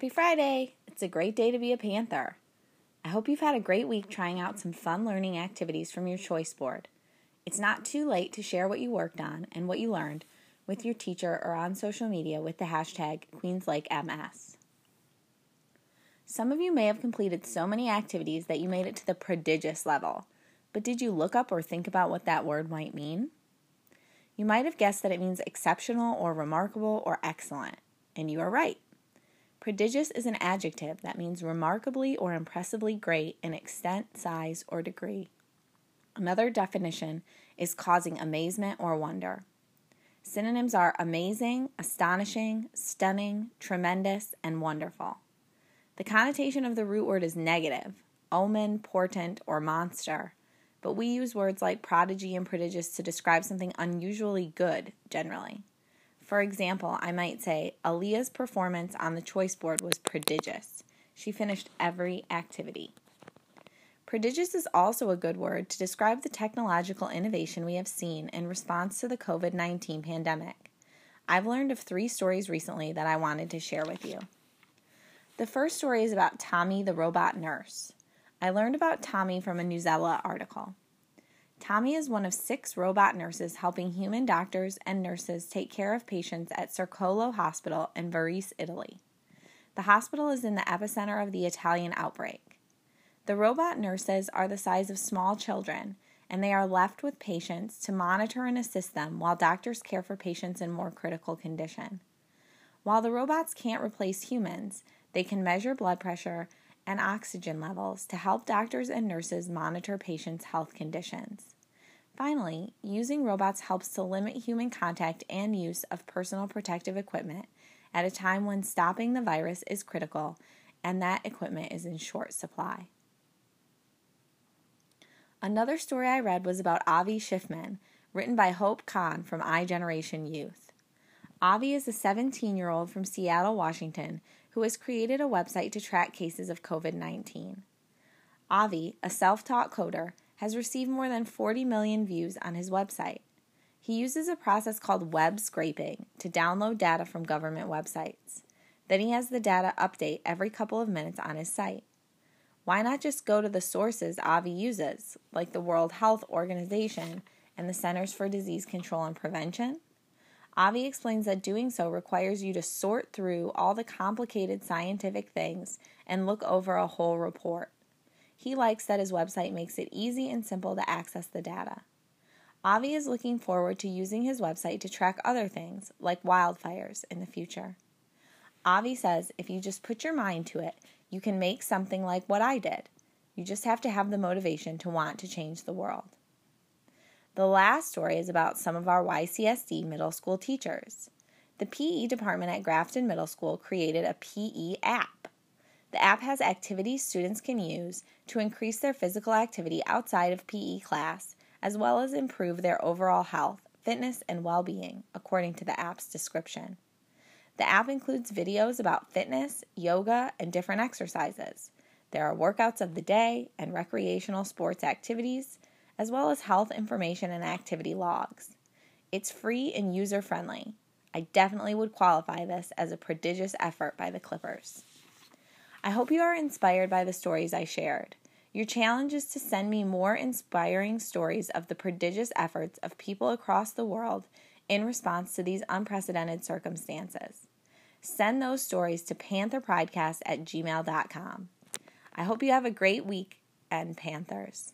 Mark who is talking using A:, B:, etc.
A: Happy Friday! It's a great day to be a Panther. I hope you've had a great week trying out some fun learning activities from your choice board. It's not too late to share what you worked on and what you learned with your teacher or on social media with the hashtag QueensLakeMS. Some of you may have completed so many activities that you made it to the prodigious level, but did you look up or think about what that word might mean? You might have guessed that it means exceptional or remarkable or excellent, and you are right. Prodigious is an adjective that means remarkably or impressively great in extent, size, or degree. Another definition is causing amazement or wonder. Synonyms are amazing, astonishing, stunning, tremendous, and wonderful. The connotation of the root word is negative, omen, portent, or monster, but we use words like prodigy and prodigious to describe something unusually good generally. For example, I might say, Aaliyah's performance on the choice board was prodigious. She finished every activity. Prodigious is also a good word to describe the technological innovation we have seen in response to the COVID 19 pandemic. I've learned of three stories recently that I wanted to share with you. The first story is about Tommy the robot nurse. I learned about Tommy from a Newsela article. Tommy is one of six robot nurses helping human doctors and nurses take care of patients at Circolo Hospital in Varese, Italy. The hospital is in the epicenter of the Italian outbreak. The robot nurses are the size of small children, and they are left with patients to monitor and assist them while doctors care for patients in more critical condition. While the robots can't replace humans, they can measure blood pressure and oxygen levels to help doctors and nurses monitor patients' health conditions. Finally, using robots helps to limit human contact and use of personal protective equipment at a time when stopping the virus is critical and that equipment is in short supply. Another story I read was about Avi Schiffman, written by Hope Khan from iGeneration Youth. Avi is a 17 year old from Seattle, Washington, who has created a website to track cases of COVID 19. Avi, a self taught coder, has received more than 40 million views on his website. He uses a process called web scraping to download data from government websites. Then he has the data update every couple of minutes on his site. Why not just go to the sources Avi uses, like the World Health Organization and the Centers for Disease Control and Prevention? Avi explains that doing so requires you to sort through all the complicated scientific things and look over a whole report. He likes that his website makes it easy and simple to access the data. Avi is looking forward to using his website to track other things, like wildfires, in the future. Avi says if you just put your mind to it, you can make something like what I did. You just have to have the motivation to want to change the world. The last story is about some of our YCSD middle school teachers. The PE department at Grafton Middle School created a PE app. The app has activities students can use to increase their physical activity outside of PE class, as well as improve their overall health, fitness, and well being, according to the app's description. The app includes videos about fitness, yoga, and different exercises. There are workouts of the day and recreational sports activities, as well as health information and activity logs. It's free and user friendly. I definitely would qualify this as a prodigious effort by the Clippers. I hope you are inspired by the stories I shared. Your challenge is to send me more inspiring stories of the prodigious efforts of people across the world in response to these unprecedented circumstances. Send those stories to pantherpridecast at gmail.com. I hope you have a great week and Panthers.